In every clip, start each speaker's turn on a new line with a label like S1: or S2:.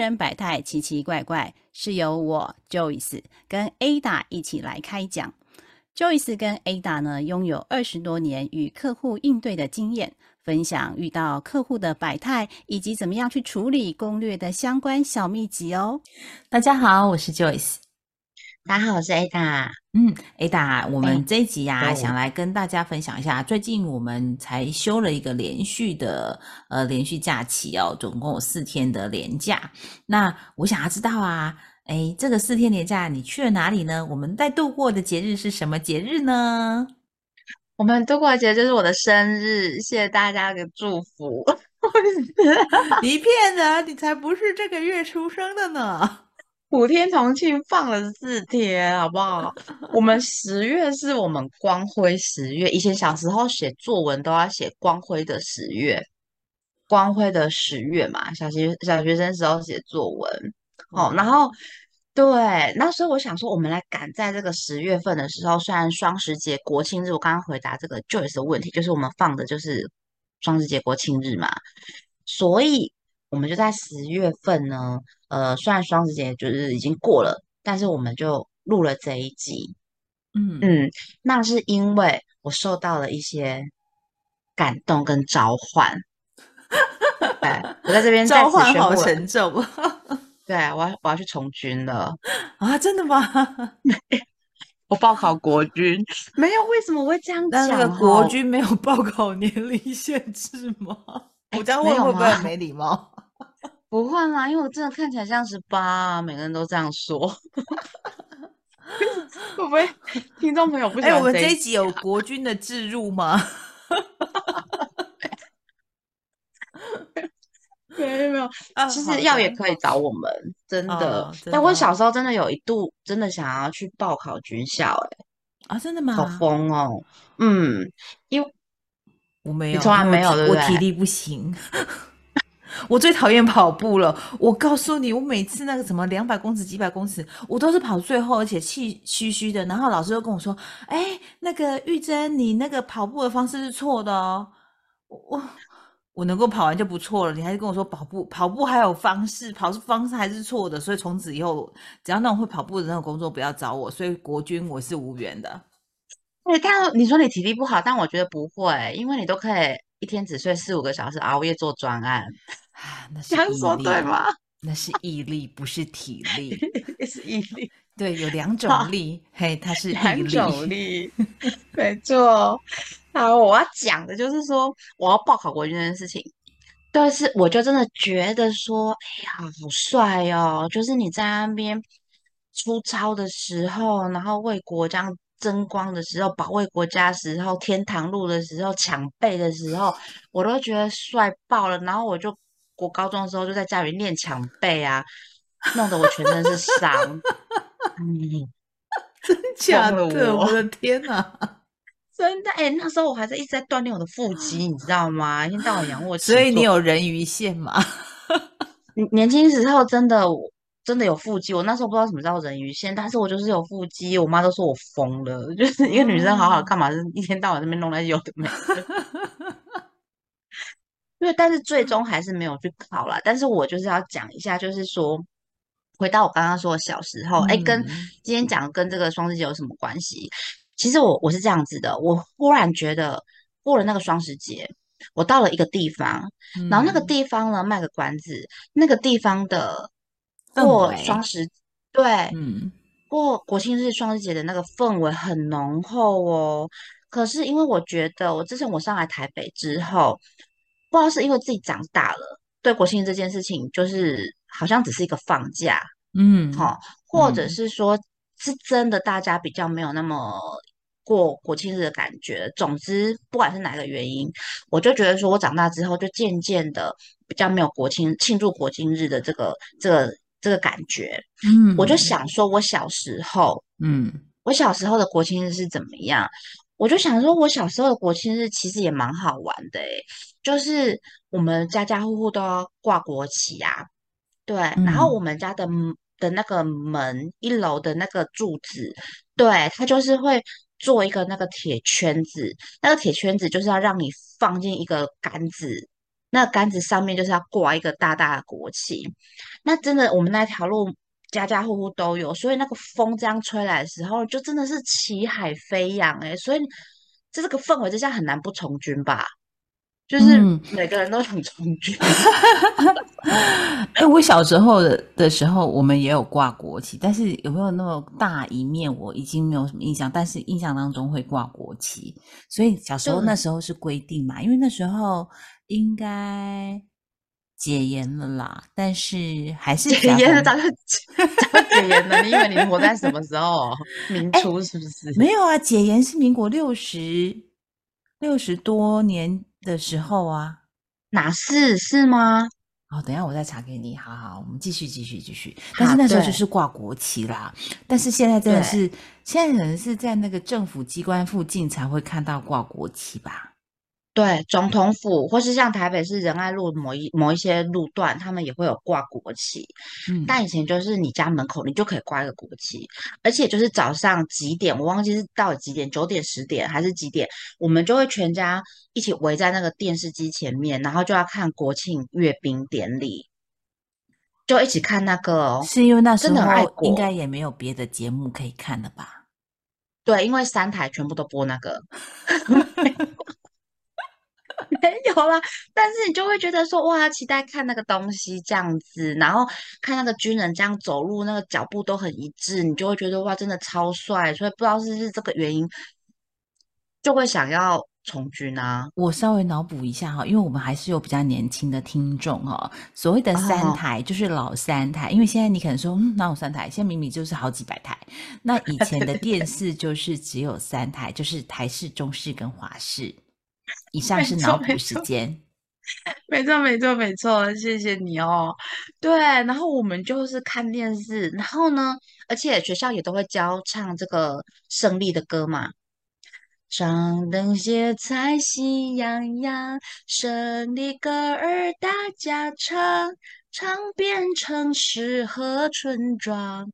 S1: 人百态奇奇怪怪，是由我 Joyce 跟 Ada 一起来开讲。Joyce 跟 Ada 呢，拥有二十多年与客户应对的经验，分享遇到客户的百态以及怎么样去处理攻略的相关小秘籍哦。
S2: 大家好，我是 Joyce。
S3: 大家好，我是 Ada。
S2: 嗯，Ada，我们
S3: 哎
S2: 这一集呀、
S3: 哦
S2: 想来跟大家分享一下，最近我们才休了一个连续的呃连续假期哦，总共有四天的连假。那我想要知道啊，哎，这个四天连假你去了哪里呢？我们在度过的节日是什么节日呢？
S3: 我们度过的节就是我的生日，谢谢大家的祝福。
S2: 你骗人，你才不是这个月出生的呢。
S3: 普天同庆放了四天，好不好？我们 十月是我们光辉十月，以前小时候写作文都要写光辉的十月，光辉的十月嘛，小学小学生时候写作文。哦，然后对，那所以我想说，我们来赶在这个十月份的时候，虽然双十节、国庆日，我刚刚回答这个 Joyce 的问题，就是我们放的就是双十节、国庆日嘛，所以我们就在十月份呢，呃，虽然双十节就是已经过了，但是我们就录了这一集，
S2: 嗯
S3: 嗯，那是因为我受到了一些感动跟召唤。对，我在这边在
S2: 召
S3: 此
S2: 唤好沉重
S3: 对，我要我要去从军了。
S2: 啊！真的吗？
S3: 我报考国军，没有，为什么我会这样
S2: 那
S3: 讲？
S2: 那个国，军没有报考年龄限制吗？
S3: 哎
S2: 我这样
S3: 没有
S2: 问会不会很
S3: 吗
S2: 没礼貌？
S3: 不会啦，因为我真的看起来像十八，啊每个人都这样说。会不会 听众朋友不喜
S2: 哎、
S3: 欢
S2: 我们这
S3: 一
S2: 一集有 国军的置入吗？
S3: 没有没有，
S2: 啊
S3: 其实要也可以找我们，真的。
S2: 哦
S3: 但我小时候真的有一度真的想要去报考军校、欸，
S2: 啊，真的吗
S3: 好
S2: 吗？
S3: 疯哦。嗯，因为
S2: 我没有，
S3: 你从来没有
S2: 我体力不行。我最讨厌跑步了。我告诉你，我每次那个什么两百公尺、几百公尺，我都是跑最后，而且气虚虚的。然后老师就跟我说：“哎，那个玉珍，你那个跑步的方式是错的哦。我”我能够跑完就不错了，你还是跟我说跑步跑步还有方式，跑方式还是错的。所以从此以后，只要那种会跑步的那种工作，不要找我。所以国军我是无缘的。
S3: 对，但你说你体力不好，但我觉得不会，因为你都可以一天只睡四五个小时，熬夜做专案，
S2: 啊，那是
S3: 说对？吗？
S2: 那是毅力，不是体力。
S3: 是毅力，
S2: 对，有两 种力，嘿，它是毅
S3: 两种
S2: 力。
S3: 力，没错。好，我要讲的就是说，我要报考国军这件事情。但是我就真的觉得说，哎呀，好帅哦！就是你在那边出操的时候，然后为国这样争光的时候，保卫国家的时候，天堂路的时候，抢背的时候，我都觉得帅爆了。然后我就我高中的时候就在家里练抢背啊，弄得我全身是伤。嗯，
S2: 假的，
S3: 我
S2: 我的天哪！
S3: 真的，哎、那时候我还在一直在锻炼我的腹肌，你知道吗？一天到晚仰卧起坐。
S2: 所以你有人鱼线吗？
S3: 年年轻时候真的我真的有腹肌，我那时候不知道什么叫人鱼线，但是我就是有腹肌，我妈都说我疯了，就是一个女生好好
S2: 哦
S3: 干嘛，是一天到晚在那边弄那些有的没的。因为但是最终还是没有去考啦。但是我就是要讲一下，就是说，回到我刚刚说的小时候，哎、跟
S2: 嗯
S3: 今天讲跟这个双十节有什么关系？其实我我是这样子的，我忽然觉得过了那个双十节，我到了一个地方，然后那个
S2: 嗯
S3: 地方呢，卖个关子，那个地方的
S2: 氛
S3: 过双十，对，
S2: 嗯
S3: 过国庆日、双十节的那个氛围很浓厚哦。可是因为我觉得，我自从我上来台北之后，不知道是因为自己长大了，对国庆日这件事情，就是好像只是一个放假，
S2: 嗯，
S3: 哈、或者
S2: 嗯
S3: 是说是真的大家比较没有那么过国庆日的感觉。总之，不管是哪个原因，我就觉得说我长大之后就渐渐的比较没有国庆庆祝国庆日的这个这个这个感觉。
S2: 嗯，
S3: 我就想说，我小时候，
S2: 嗯
S3: 我小时候的国庆日是怎么样？我就想说，我小时候的国庆日其实也蛮好玩的诶，就是我们家家户户都要挂国旗啊，对，然后
S2: 嗯
S3: 我们家的的那个门一楼的那个柱子，对，它就是会做一个那个铁圈子，那个铁圈子就是要让你放进一个杆子，那杆子上面就是要挂一个大大的国旗。那真的，我们那条路家家户户都有，所以那个风这样吹来的时候，就真的是旗海飞扬哎、所以在这个氛围之下很难不从军吧？就是
S2: 嗯
S3: 每个人都想从军。
S2: 哎、我小时候的的时候，我们也有挂国旗，但是有没有那么大一面，我已经没有什么印象。但是印象当中会挂国旗，所以小时候那时候是规定嘛，因为那时候应该解严了啦，但是还是
S3: 解严了，早就早就解严了。你以为你活在什么时候？民初是不是？
S2: 没有啊，解严是民国六十六十多年的时候啊。
S3: 哪是是吗？
S2: 哦，等一下我再查给你。好好，我们继续继续继续。但是那时候就是挂国旗啦，但是现在真的是，现在可能是在那个政府机关附近才会看到挂国旗吧？
S3: 对，总统府或是像台北市仁爱路某一某一些路段，他们也会有挂国旗。
S2: 嗯，
S3: 但以前就是你家门口你就可以挂一个国旗，而且就是早上几点，我忘记是到底几点，九点、十点还是几点，我们就会全家一起围在那个电视机前面，然后就要看国庆阅兵典礼，就一起看那个哦。
S2: 是因为那时
S3: 真的很爱
S2: 候应该也没有别的节目可以看的吧？
S3: 对，因为三台全部都播那个。没有啦，但是你就会觉得说，哇，期待看那个东西这样子，然后看那个军人这样走路，那个脚步都很一致，你就会觉得哇，真的超帅。所以不知道是不是这个原因，就会想要从军啊。
S2: 我稍微脑补一下哈，因为我们还是有比较年轻的听众哈。所谓的三
S3: 哦
S2: 台就是老三台，因为现在你可能说，嗯，哪有三台？现在明明就是好几百台。那以前的电视就是只有三台，就是台式、中式跟华视。以 上是脑补时间。
S3: 没错，没错，没错，谢谢你哦。对，然后我们就是看电视，然后呢，而且学校也都会教唱这个胜利的歌嘛。上灯结彩喜洋洋，胜利歌儿大家唱，唱遍城市和村庄。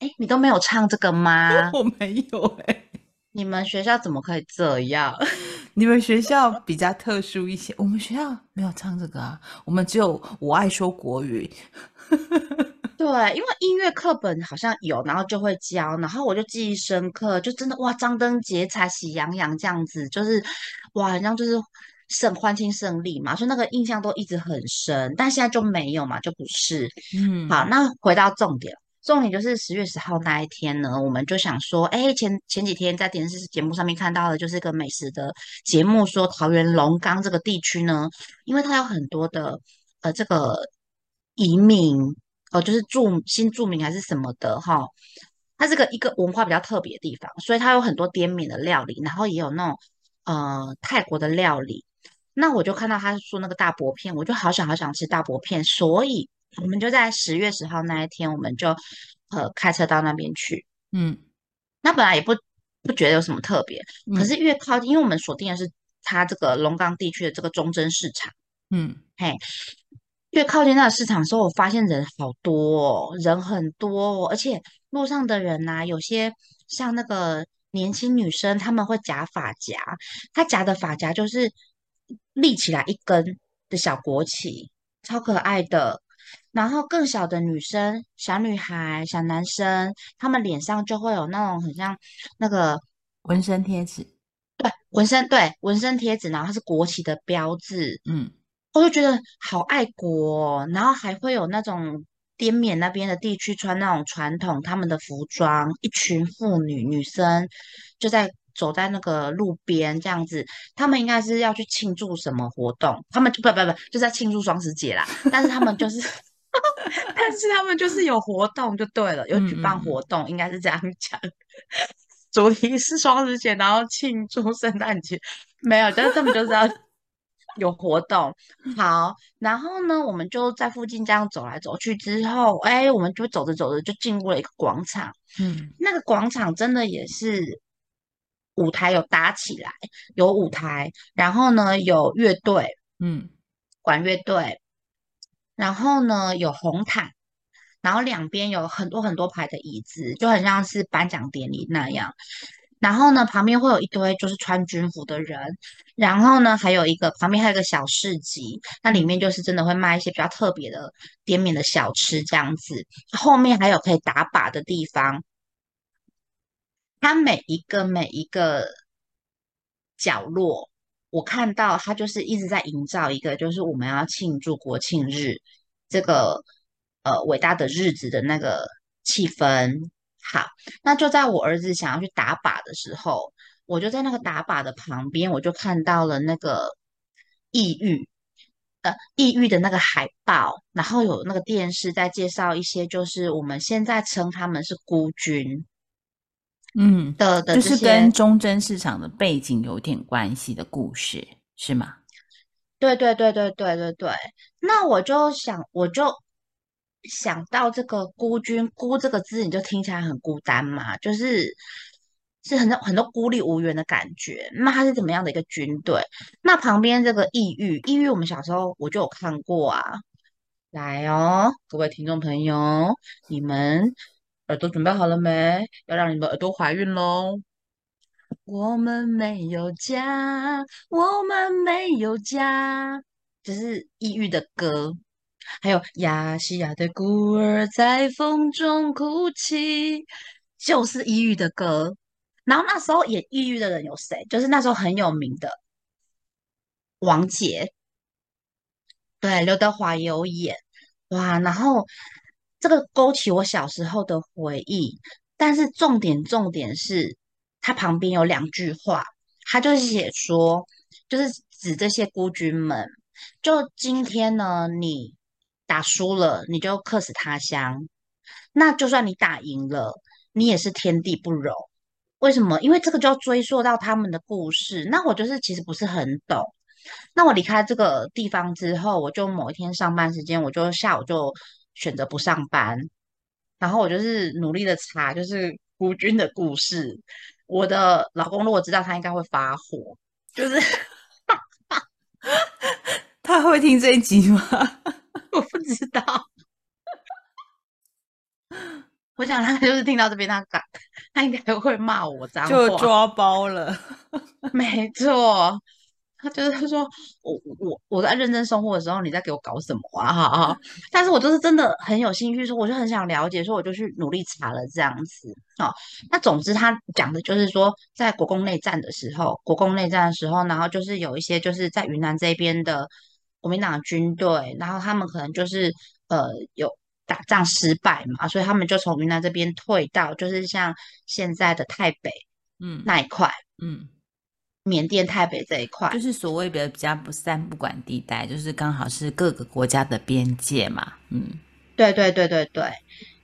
S3: 哎，你都没有唱这个吗？
S2: 我没有哎、
S3: 你们学校怎么可以这样？
S2: 你们学校比较特殊一些，我们学校没有唱这个啊，我们只有我爱说国语。
S3: 对，因为音乐课本好像有，然后就会教，然后我就记忆深刻，就真的哇，张灯结彩、喜洋洋这样子，就是哇，好像就是胜欢庆胜利嘛，所以那个印象都一直很深，但现在就没有嘛，就不是。
S2: 嗯，
S3: 好，那回到重点，重点就是十月十号那一天呢，我们就想说，哎，前前几天在电视节目上面看到的，就是一个美食的节目，说桃园龙岗这个地区呢，因为它有很多的呃这个移民，呃就是住新住民还是什么的哈，它是个一个文化比较特别的地方，所以它有很多滇缅的料理，然后也有那种呃泰国的料理。那我就看到他说那个大薄片，我就好想好想吃大薄片，所以我们就在十月十号那一天，我们就呃开车到那边去。
S2: 嗯
S3: 那本来也不不觉得有什么特别，可
S2: 嗯
S3: 是越靠近，因为我们锁定的是它这个龙岗地区的这个中贞市场，
S2: 嗯，
S3: 嘿，越靠近那个市场的时候，我发现人好多哦，人很多哦，而且路上的人呐、有些像那个年轻女生，她们会夹发夹，她夹的发夹就是立起来一根的小国旗，超可爱的。然后更小的女生、小女孩、小男生，他们脸上就会有那种很像那个
S2: 纹身贴纸。
S3: 对纹身，对，纹身贴纸，然后它是国旗的标志，
S2: 嗯
S3: 我就觉得好爱国哦，然后还会有那种滇缅那边的地区穿那种传统他们的服装，一群妇女女生就在走在那个路边这样子，他们应该是要去庆祝什么活动，他们就不不不，就在庆祝双十节啦，但是他们就是。但是他们就是有活动就对了，有举办
S2: 嗯嗯嗯
S3: 活动，应该是这样讲。主题是双十节，然后庆祝圣诞节，没有，但是他们就是要 有活动。好，然后呢，我们就在附近这样走来走去之后，哎，我们就走着走着就进入了一个广场。
S2: 嗯
S3: 那个广场真的也是舞台有搭起来，有舞台，然后呢有乐队，
S2: 嗯
S3: 管乐队，然后呢有红毯，然后两边有很多很多排的椅子，就很像是颁奖典礼那样。然后呢，旁边会有一堆就是穿军服的人，然后呢，还有一个旁边还有个小市集，那里面就是真的会卖一些比较特别的滇缅的小吃这样子。后面还有可以打靶的地方，它每一个每一个角落，我看到他就是一直在营造一个，就是我们要庆祝国庆日这个呃伟大的日子的那个气氛。好，那就在我儿子想要去打靶的时候，我就在那个打靶的旁边，我就看到了那个抑郁，呃，抑郁的那个海报，然后有那个电视在介绍一些，就是我们现在称他们是孤军
S2: 嗯，
S3: 的的
S2: 就是跟忠贞市场的背景有点关系的故事，是吗？
S3: 对对对对对对对，那我就想，我就想到这个孤军，孤这个字，你就听起来很孤单嘛，就是是很多很多孤立无援的感觉。那它是怎么样的一个军队？那旁边这个抑郁，抑郁我们小时候我就有看过啊。来哦，各位听众朋友，你们耳朵准备好了没？要让你们耳朵怀孕喽！我们没有家，我们没有家，这是抑郁的歌。还有亚细亚的孤儿在风中哭泣，就是抑郁的歌。然后那时候演抑郁的人有谁？就是那时候很有名的王杰，对，刘德华也有演。哇，然后这个勾起我小时候的回忆。但是重点重点是，它旁边有两句话，它就是写说，就是指这些孤军们，就今天呢，你打输了，你就客死他乡；那就算你打赢了，你也是天地不容。为什么？因为这个就要追溯到他们的故事。那我就是其实不是很懂。那我离开这个地方之后，我就某一天上班时间，我就下午就选择不上班，然后我就是努力的查，就是孤军的故事。我的老公如果知道，他应该会发火，就是
S2: 他会听这一集吗？
S3: 我不知道。我想他就是听到这边，他敢，他应该会骂我脏话。
S2: 就抓包了。
S3: 没错，他就是他说我我我在认真生活的时候，你在给我搞什么啊？哈哈！但是我就是真的很有兴趣，说我就很想了解，说我就去努力查了这样子。哦，那总之他讲的就是说，在国共内战的时候，国共内战的时候，然后就是有一些就是在云南这边的国民党军队，然后他们可能就是呃有打仗失败嘛，所以他们就从云南这边退到就是像现在的台北
S2: 嗯
S3: 那一块。
S2: 嗯，
S3: 缅甸、台北这一块，
S2: 就是所谓的比较不三不管地带，就是刚好是各个国家的边界嘛。嗯
S3: 对对对对对。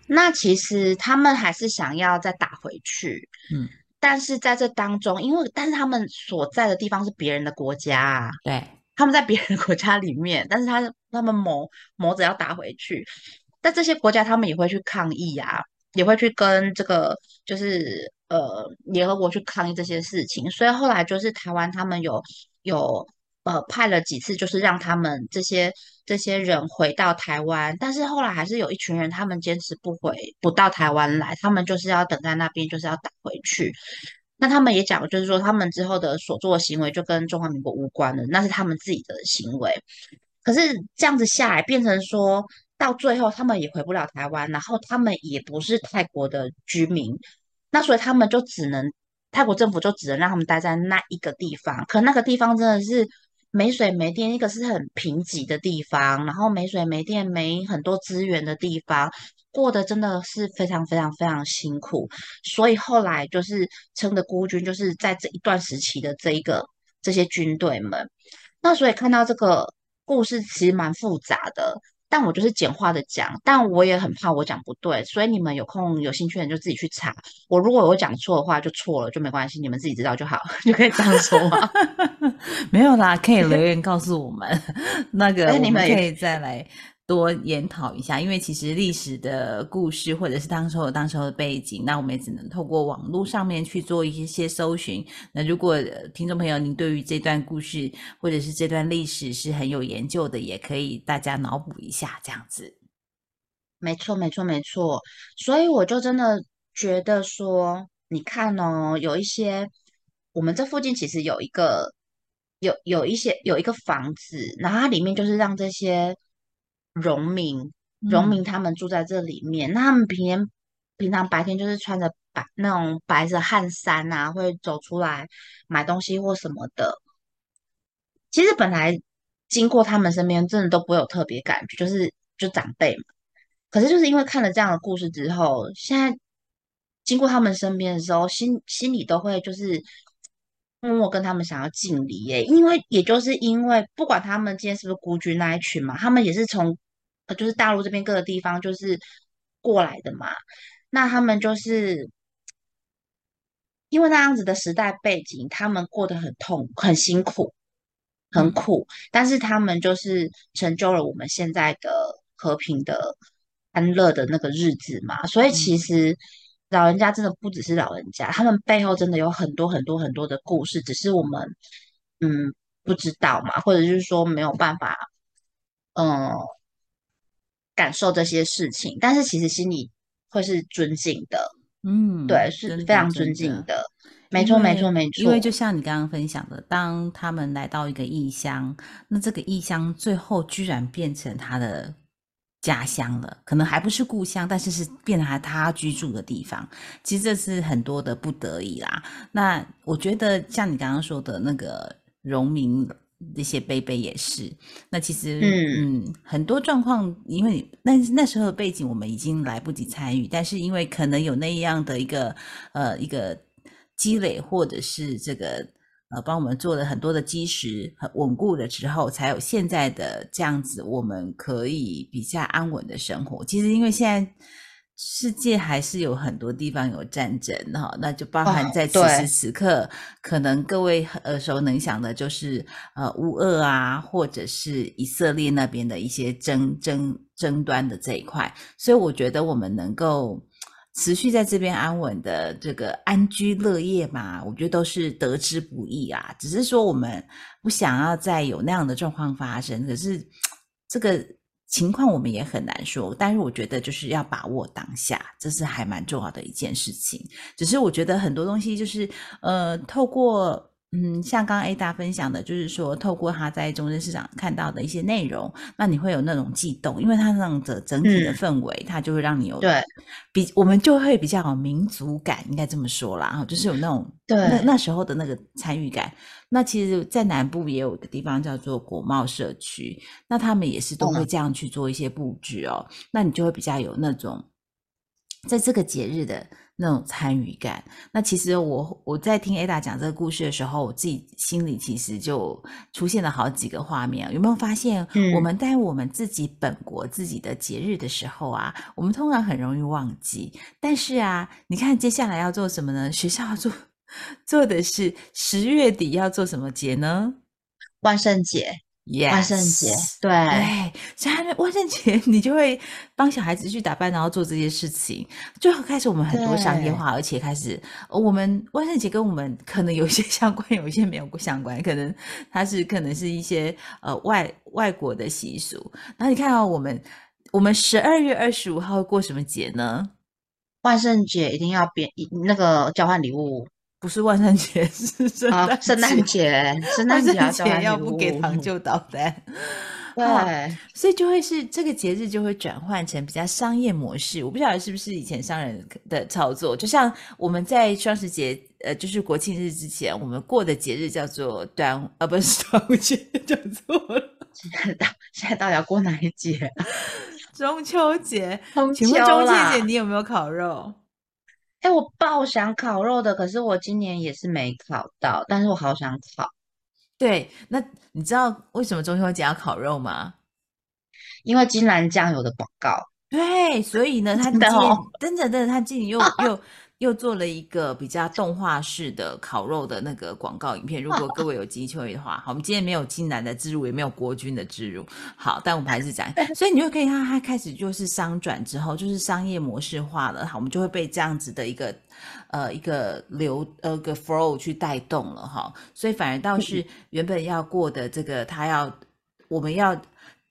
S3: 那其实他们还是想要再打回去，
S2: 嗯，
S3: 但是在这当中，因为但是他们所在的地方是别人的国家啊，
S2: 对，
S3: 他们在别人的国家里面，但是他他们谋谋着要打回去，但这些国家他们也会去抗议啊，也会去跟这个就是呃联合国去抗议这些事情，所以后来就是台湾他们有有呃派了几次，就是让他们这些这些人回到台湾，但是后来还是有一群人他们坚持不回不到台湾来，他们就是要等在那边，就是要打回去。那他们也讲，就是说他们之后的所做的行为就跟中华民国无关了，那是他们自己的行为。可是这样子下来，变成说到最后他们也回不了台湾，然后他们也不是泰国的居民，那所以他们就只能泰国政府就只能让他们待在那一个地方。可那个地方真的是没水没电，一个是很贫瘠的地方，然后没水没电没很多资源的地方。过得真的是非常非常非常辛苦，所以后来就是称的孤军，就是在这一段时期的这一个这些军队们。那所以看到这个故事其实蛮复杂的，但我就是简化的讲，但我也很怕我讲不对，所以你们有空有兴趣的人就自己去查。我如果有讲错的话，就错了就没关系，你们自己知道就好，就可以这样说吗？
S2: 没有啦，可以留言告诉我们，那个我
S3: 们
S2: 可以再来多研讨一下，因为其实历史的故事或者是当时候当时候的背景，那我们也只能透过网络上面去做一些搜寻。那如果呃听众朋友您对于这段故事或者是这段历史是很有研究的，也可以大家脑补一下这样子。
S3: 没错，没错，没错。所以我就真的觉得说，你看哦，有一些我们这附近其实有一个有有一些有一个房子，然后它里面就是让这些农民农
S4: 嗯
S3: 民他们住在这里面，那他们平天平常白天就是穿着白那种白色汗衫啊，会走出来买东西或什么的。其实本来经过他们身边，真的都不会有特别感觉，就是就长辈嘛。可是就是因为看了这样的故事之后，现在经过他们身边的时候，心心里都会就是默默跟他们想要敬礼耶。因为也就是因为不管他们今天是不是孤军那一群嘛，他们也是从呃就是大陆这边各个地方就是过来的嘛。那他们就是因为那样子的时代背景，他们过得很痛很辛苦。很
S4: 嗯
S3: 苦，但是他们就是成就了我们现在的和平的安乐的那个日子嘛。所以其
S4: 嗯
S3: 实老人家真的不只是老人家，他们背后真的有很多很多很多的故事，只是我们嗯不知道嘛，或者是说没有办法嗯感受这些事情，但是其实心里会是尊敬的，
S2: 嗯，
S3: 对，是非常尊敬的。没错，没错，没错。
S2: 因为就像你刚刚分享的，当他们来到一个异乡，那这个异乡最后居然变成他的家乡了，可能还不是故乡，但是是变成他他居住的地方。其实这是很多的不得已啦。那我觉得像你刚刚说的那个农民。这些贝贝也是，那其实
S3: 嗯
S2: 嗯很多状况，因为那那时候的背景我们已经来不及参与，但是因为可能有那样的一个呃一个积累，或者是这个呃帮我们做了很多的基石很稳固了之后，才有现在的这样子，我们可以比较安稳的生活。其实因为现在。世界还是有很多地方有战争哈，那就包含
S3: 哦
S2: 在此时此刻，可能各位耳熟能详的就是呃乌俄啊，或者是以色列那边的一些争争争端的这一块，所以我觉得我们能够持续在这边安稳的这个安居乐业嘛，我觉得都是得之不易啊。只是说我们不想要再有那样的状况发生，可是这个情况我们也很难说。但是我觉得就是要把握当下，这是还蛮重要的一件事情。只是我觉得很多东西就是呃，透过。嗯，像刚刚 A 大分享的，就是说透过他在中正市场看到的一些内容，那你会有那种悸动，因为他那种的整体的
S3: 嗯。
S2: 氛围，它就会让你有
S3: 对。
S2: 比我们就会比较有民族感，应该这么说啦，哈，就是有那种
S3: 对。
S2: 那时候的那个参与感。那其实，在南部也有一个地方叫做国贸社区，那他们也是都会
S3: 嗯
S2: 这样去做一些布置哦，那你就会比较有那种在这个节日的那种参与感。那其实我我在听 Ada 讲这个故事的时候，我自己心里其实就出现了好几个画面。有没有发现，
S3: 嗯
S2: 我们在我们自己本国自己的节日的时候啊，我们通常很容易忘记。但是啊，你看接下来要做什么呢？学校要做 做的是十月底要做什么节呢
S3: 万圣节，
S2: ？Yes，
S3: 万圣节，对
S2: 对，所以他们万圣节你就会帮小孩子去打扮，然后做这些事情，就开始我们很多商业化，而且开始呃我们万圣节跟我们可能有一些 相关，有一些没有相关，可能它是可能是一些呃外外国的习俗。然后你看到、我们我们十二月二十五号会过什么节呢？
S3: 万圣节一定要变那个交换礼物
S2: 不是万圣节，是圣
S3: 啊，
S2: 诞
S3: 圣诞节，圣 诞节要
S2: 不给糖，就捣蛋。
S3: 对，
S2: 所以就会是这个节日就会转换成比较商业模式。我不晓得是不是以前商人的操作，就像我们在双十节，呃，就是国庆日之前，我们过的节日叫做端午，呃，不是端午节，讲错了，
S3: 现在到现在到底要过哪一节？
S2: 中秋节。
S3: 中
S2: 请问中秋节你有没有烤肉？
S3: 哎，我爆想烤肉的，可是我今年也是没烤到，但是我好想烤，
S2: 对，那你知道为什么中秋节要烤肉吗？
S3: 因为金兰酱油的广告，
S2: 对，所以呢，他今年
S3: 真的哦。
S2: 真的真的，他今年又 又又做了一个比较动画式的烤肉的那个广告影片。如果各位有机会的话，好，我们今天没有金南的植入，也没有国军的植入，好，但我们还是讲，所以你就可以看它开始就是商转之后，就是商业模式化了，好，我们就会被这样子的一个呃一个流呃个 flow 去带动了哈，所以反而倒是原本要过的这个，他要我们要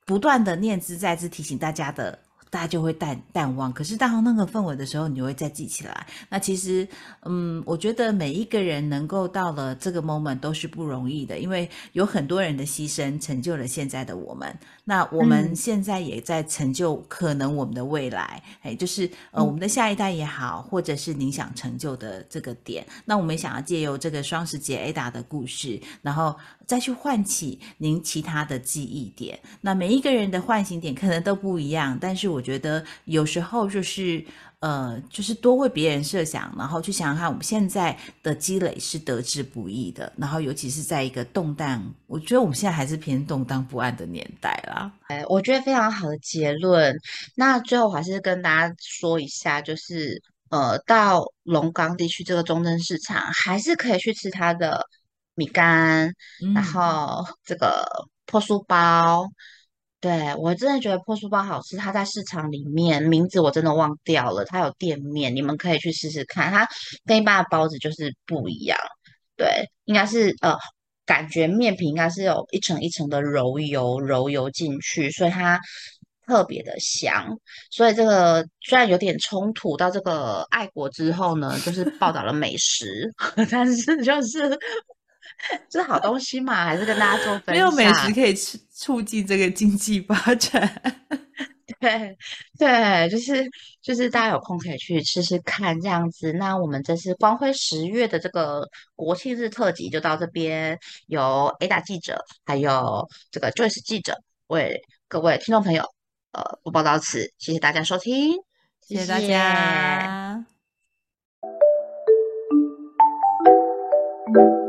S2: 不断的念之在之提醒大家的大家就会淡淡忘。可是到那个氛围的时候，你会再记起来。那其实，嗯，我觉得每一个人能够到了这个 moment 都是不容易的，因为有很多人的牺牲成就了现在的我们。那我们
S3: 嗯
S2: 现在也在成就可能我们的未来，哎，就是呃我们的下一代也好，或者是您想成就的这个点。那我们想要借由这个双十节 Ada 的故事，然后再去唤起您其他的记忆点。那每一个人的唤醒点可能都不一样，但是我觉得有时候就是。呃，就是多为别人设想，然后去想想看，我们现在的积累是得之不易的。然后，尤其是在一个动荡，我觉得我们现在还是偏动荡不安的年代啦。
S3: 哎，我觉得非常好的结论。那最后还是跟大家说一下，就是呃，到龙岗地区这个中正市场，还是可以去吃它的米干，然
S2: 嗯
S3: 后这个破酥包。对，我真的觉得破酥包好吃，它在市场里面，名字我真的忘掉了，它有店面，你们可以去试试看，它跟一般的包子就是不一样。对，应该是呃，感觉面皮应该是有一层一层的揉油揉油进去，所以它特别的香。所以这个虽然有点冲突，到这个爱国之后呢，就是报道了美食，但是就是 这是好东西嘛，还是跟大家做分享。
S2: 没有美食可以促促进这个经济发展。
S3: 对对，就是就是大家有空可以去吃吃看这样子。那我们这次光辉十月的这个国庆日特辑就到这边，由 Ada 记者还有这个 Joyce 记者为各位听众朋友呃播报到此，谢谢大家收听，
S2: 谢谢大家。
S3: 谢